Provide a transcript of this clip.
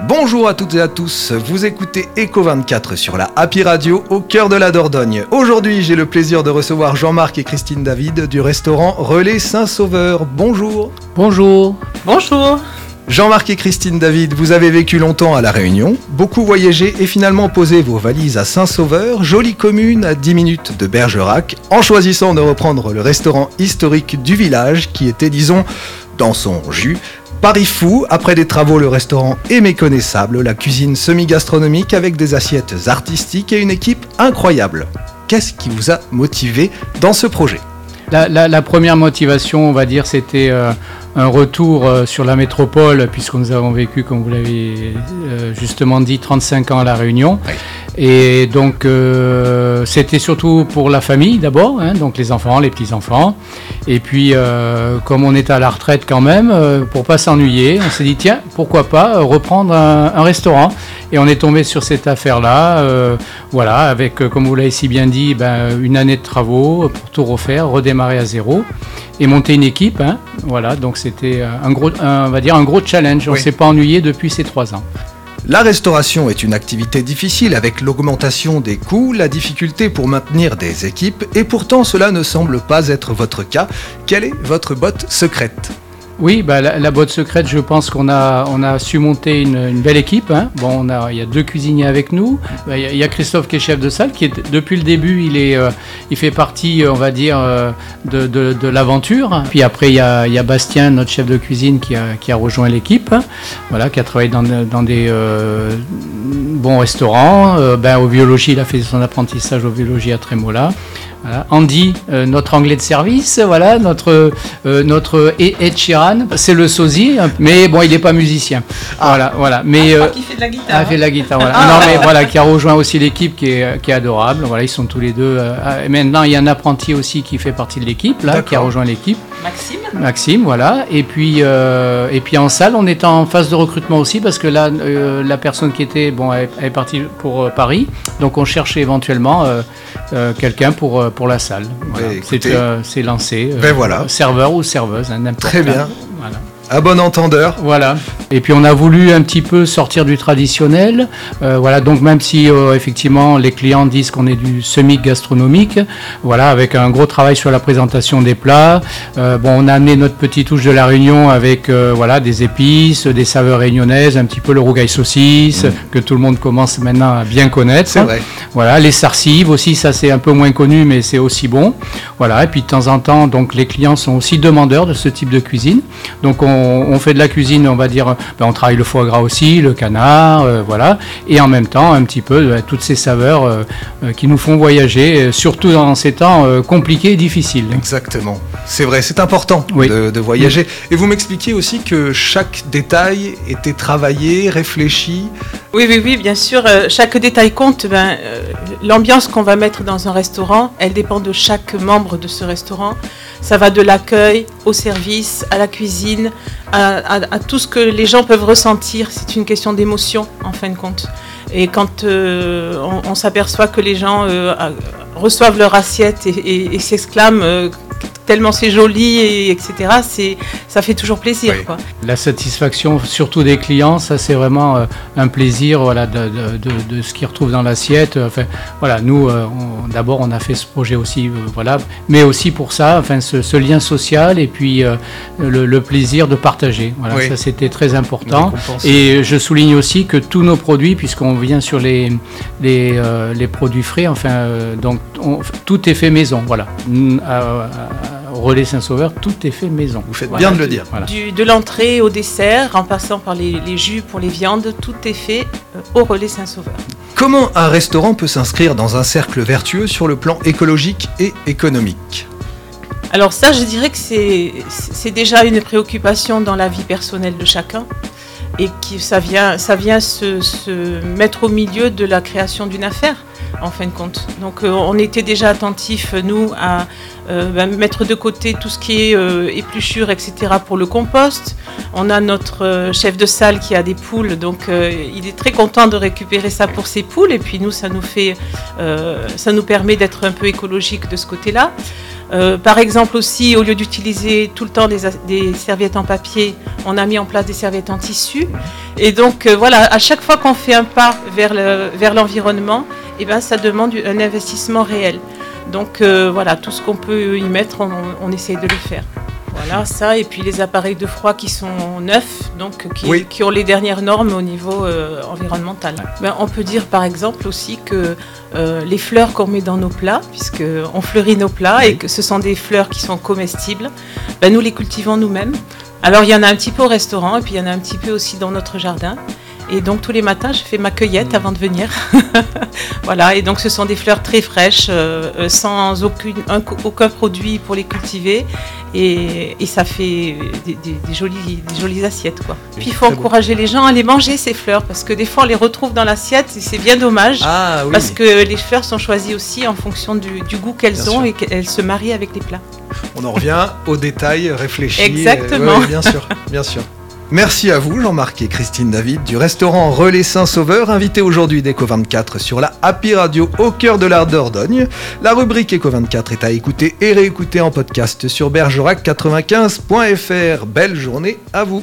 Bonjour à toutes et à tous, vous écoutez Echo24 sur la Happy Radio au cœur de la Dordogne. Aujourd'hui, j'ai le plaisir de recevoir Jean-Marc et Christine David du restaurant Relais Saint-Sauveur. Bonjour. Bonjour. Bonjour. Jean-Marc et Christine David, vous avez vécu longtemps à La Réunion, beaucoup voyagé et finalement posé vos valises à Saint-Sauveur, jolie commune à 10 minutes de Bergerac, en choisissant de reprendre le restaurant historique du village qui était, disons, dans son jus. Paris fou, après des travaux, le restaurant est méconnaissable, la cuisine semi-gastronomique avec des assiettes artistiques et une équipe incroyable. Qu'est-ce qui vous a motivé dans ce projet? La, la, première motivation, on va dire, c'était euh, un retour euh, sur la métropole, puisque nous avons vécu, comme vous l'avez euh, justement dit, 35 ans à La Réunion. Et donc, c'était surtout pour la famille d'abord, hein, donc les enfants, les petits-enfants. Et puis, comme on est à la retraite quand même, pour pas s'ennuyer, on s'est dit, tiens, pourquoi pas reprendre un, restaurant Et on est tombé sur cette affaire-là, voilà, avec, comme vous l'avez si bien dit, ben, une année de travaux pour tout refaire, redémarrer à zéro et monter une équipe. Hein, voilà, donc c'était un gros, on va dire un gros challenge. On ne s'est pas ennuyé depuis ces trois ans. La restauration est une activité difficile avec l'augmentation des coûts, la difficulté pour maintenir des équipes, et pourtant cela ne semble pas être votre cas. Quelle est votre botte secrète? Oui, bah, la, botte secrète, je pense qu'on a, on su monter une, belle équipe. Hein. Bon, il y a deux cuisiniers avec nous. Bah, il y, a Christophe qui est chef de salle, qui depuis le début, il euh, fait partie, on va dire, euh, de, l'aventure. Puis après, il y, a, Bastien, notre chef de cuisine, qui a, rejoint l'équipe. Voilà, qui a travaillé dans, des euh, bons restaurants. ben, au biologie, il a fait son apprentissage au biologie à Trémola. Andy, euh, notre anglais de service, voilà, notre, euh, notre Ed Sheeran, c'est le sosie, mais bon, il n'est pas musicien. Ah. Voilà, voilà. Mais, ah, fait de la guitare. Ah, fait de la guitare, voilà. Ah. Non, mais voilà, qui a rejoint aussi l'équipe qui est, qui est adorable. Voilà, ils sont tous les deux. Euh, maintenant, il y a un apprenti aussi qui fait partie de l'équipe, là, qui a rejoint l'équipe. Maxime. Maxime, voilà. Et puis, et puis en salle, on est en phase de recrutement aussi parce que là, la personne qui était, bon, elle, est partie pour Paris. Donc, on cherche éventuellement quelqu'un pour pour la salle. Euh, c'est lancé. Euh, ben voilà. Serveur ou serveuse, hein, n'importe Très bien. Voilà à bon entendeur. Voilà. Et puis on a voulu un petit peu sortir du traditionnel. Euh, voilà, donc même si euh, effectivement les clients disent qu'on est du semi-gastronomique, voilà, avec un gros travail sur la présentation des plats. Euh, bon, on a amené notre petite touche de la Réunion avec voilà des épices, des saveurs réunionnaises, un petit peu le rougail saucisse mm. que tout le monde commence maintenant à bien connaître. C'est vrai. Voilà, les sarcives aussi, ça c'est un peu moins connu, mais c'est aussi bon. Voilà, et puis de temps en temps, donc les clients sont aussi demandeurs de ce type de cuisine. Donc on on, fait de la cuisine, on va dire, ben, on travaille le foie gras aussi, le canard, euh, voilà, et en même temps un petit peu ben, toutes ces saveurs euh, euh, qui nous font voyager, surtout dans ces temps compliqués et difficiles. Exactement, c'est vrai, c'est important de, voyager. Et vous m'expliquiez aussi que chaque détail était travaillé, réfléchi. Oui, oui, oui, bien sûr, chaque détail compte. Ben, L'ambiance qu'on va mettre dans un restaurant, elle dépend de chaque membre de ce restaurant. Ça va de l'accueil au service, à la cuisine, à, tout ce que les gens peuvent ressentir. C'est une question d'émotion, en fin de compte. Et quand euh, on, s'aperçoit que les gens euh, reçoivent leur assiette et, s'exclament euh, tellement c'est joli, et, etc. C'est, ça fait toujours plaisir. La satisfaction, surtout des clients, ça c'est vraiment euh, un plaisir voilà, de, de, ce qu'ils retrouvent dans l'assiette. Enfin, voilà, nous, euh, d'abord, on a fait ce projet aussi, euh, voilà, mais aussi pour ça, enfin, ce, lien social et puis le, plaisir de partager. Voilà, ça c'était très important. Et je souligne aussi que tous nos produits, puisqu'on vient sur les, les, les produits frais, enfin, donc tout est fait maison. Voilà relais Saint-Sauveur, tout est fait maison. Vous faites bien de le dire. de l'entrée au dessert, en passant par les, jus pour les viandes, tout est fait euh, au relais Saint-Sauveur. Comment un restaurant peut s'inscrire dans un cercle vertueux sur le plan écologique et économique? Alors ça, je dirais que c'est déjà une préoccupation dans la vie personnelle de chacun et que ça vient, ça vient se mettre au milieu de la création d'une affaire en fin de compte. Donc euh, on était déjà attentifs, nous, à euh, bah, mettre de côté tout ce qui est euh, épluchure, etc. pour le compost. On a notre chef de salle qui a des poules, donc il est très content de récupérer ça pour ses poules. Et puis nous, ça nous permet d'être un peu écologique de ce côté-là. Par exemple aussi, au lieu d'utiliser tout le temps des, serviettes en papier, on a mis en place des serviettes en tissu. Et donc voilà, à chaque fois qu'on fait un pas vers l'environnement, eh ben, ça demande un investissement réel. Donc euh, voilà, tout ce qu'on peut y mettre, on, on essaye de le faire. Voilà, ça, et puis les appareils de froid qui sont neufs, donc qui, ont les dernières normes au niveau euh, environnemental. Ben, on peut dire par exemple aussi que euh, les fleurs qu'on met dans nos plats, puisqu'on fleurit nos plats et que ce sont des fleurs qui sont comestibles, ben, nous les cultivons nous-mêmes. Alors il y en a un petit peu au restaurant et puis il y en a un petit peu aussi dans notre jardin. Et donc tous les matins, je fais ma cueillette avant de venir. voilà, et donc ce sont des fleurs très fraîches, euh, euh, sans aucune, aucun produit pour les cultiver. Et, ça fait des, jolies, des jolies assiettes. Quoi. Puis il faut encourager les gens à les manger, ces fleurs, parce que des fois on les retrouve dans l'assiette et c'est bien dommage. Ah, parce que les fleurs sont choisies aussi en fonction du, goût qu'elles ont et qu'elles se marient avec les plats. On en revient aux détails réfléchis. Exactement. bien sûr, bien sûr. Merci à vous, Jean-Marc et Christine David, du restaurant Relais Saint-Sauveur, invité aujourd'hui d'Eco24 sur la Happy Radio au cœur de l'art d'Ordogne. La rubrique Eco24 est à écouter et réécouter en podcast sur bergerac95.fr. Belle journée à vous.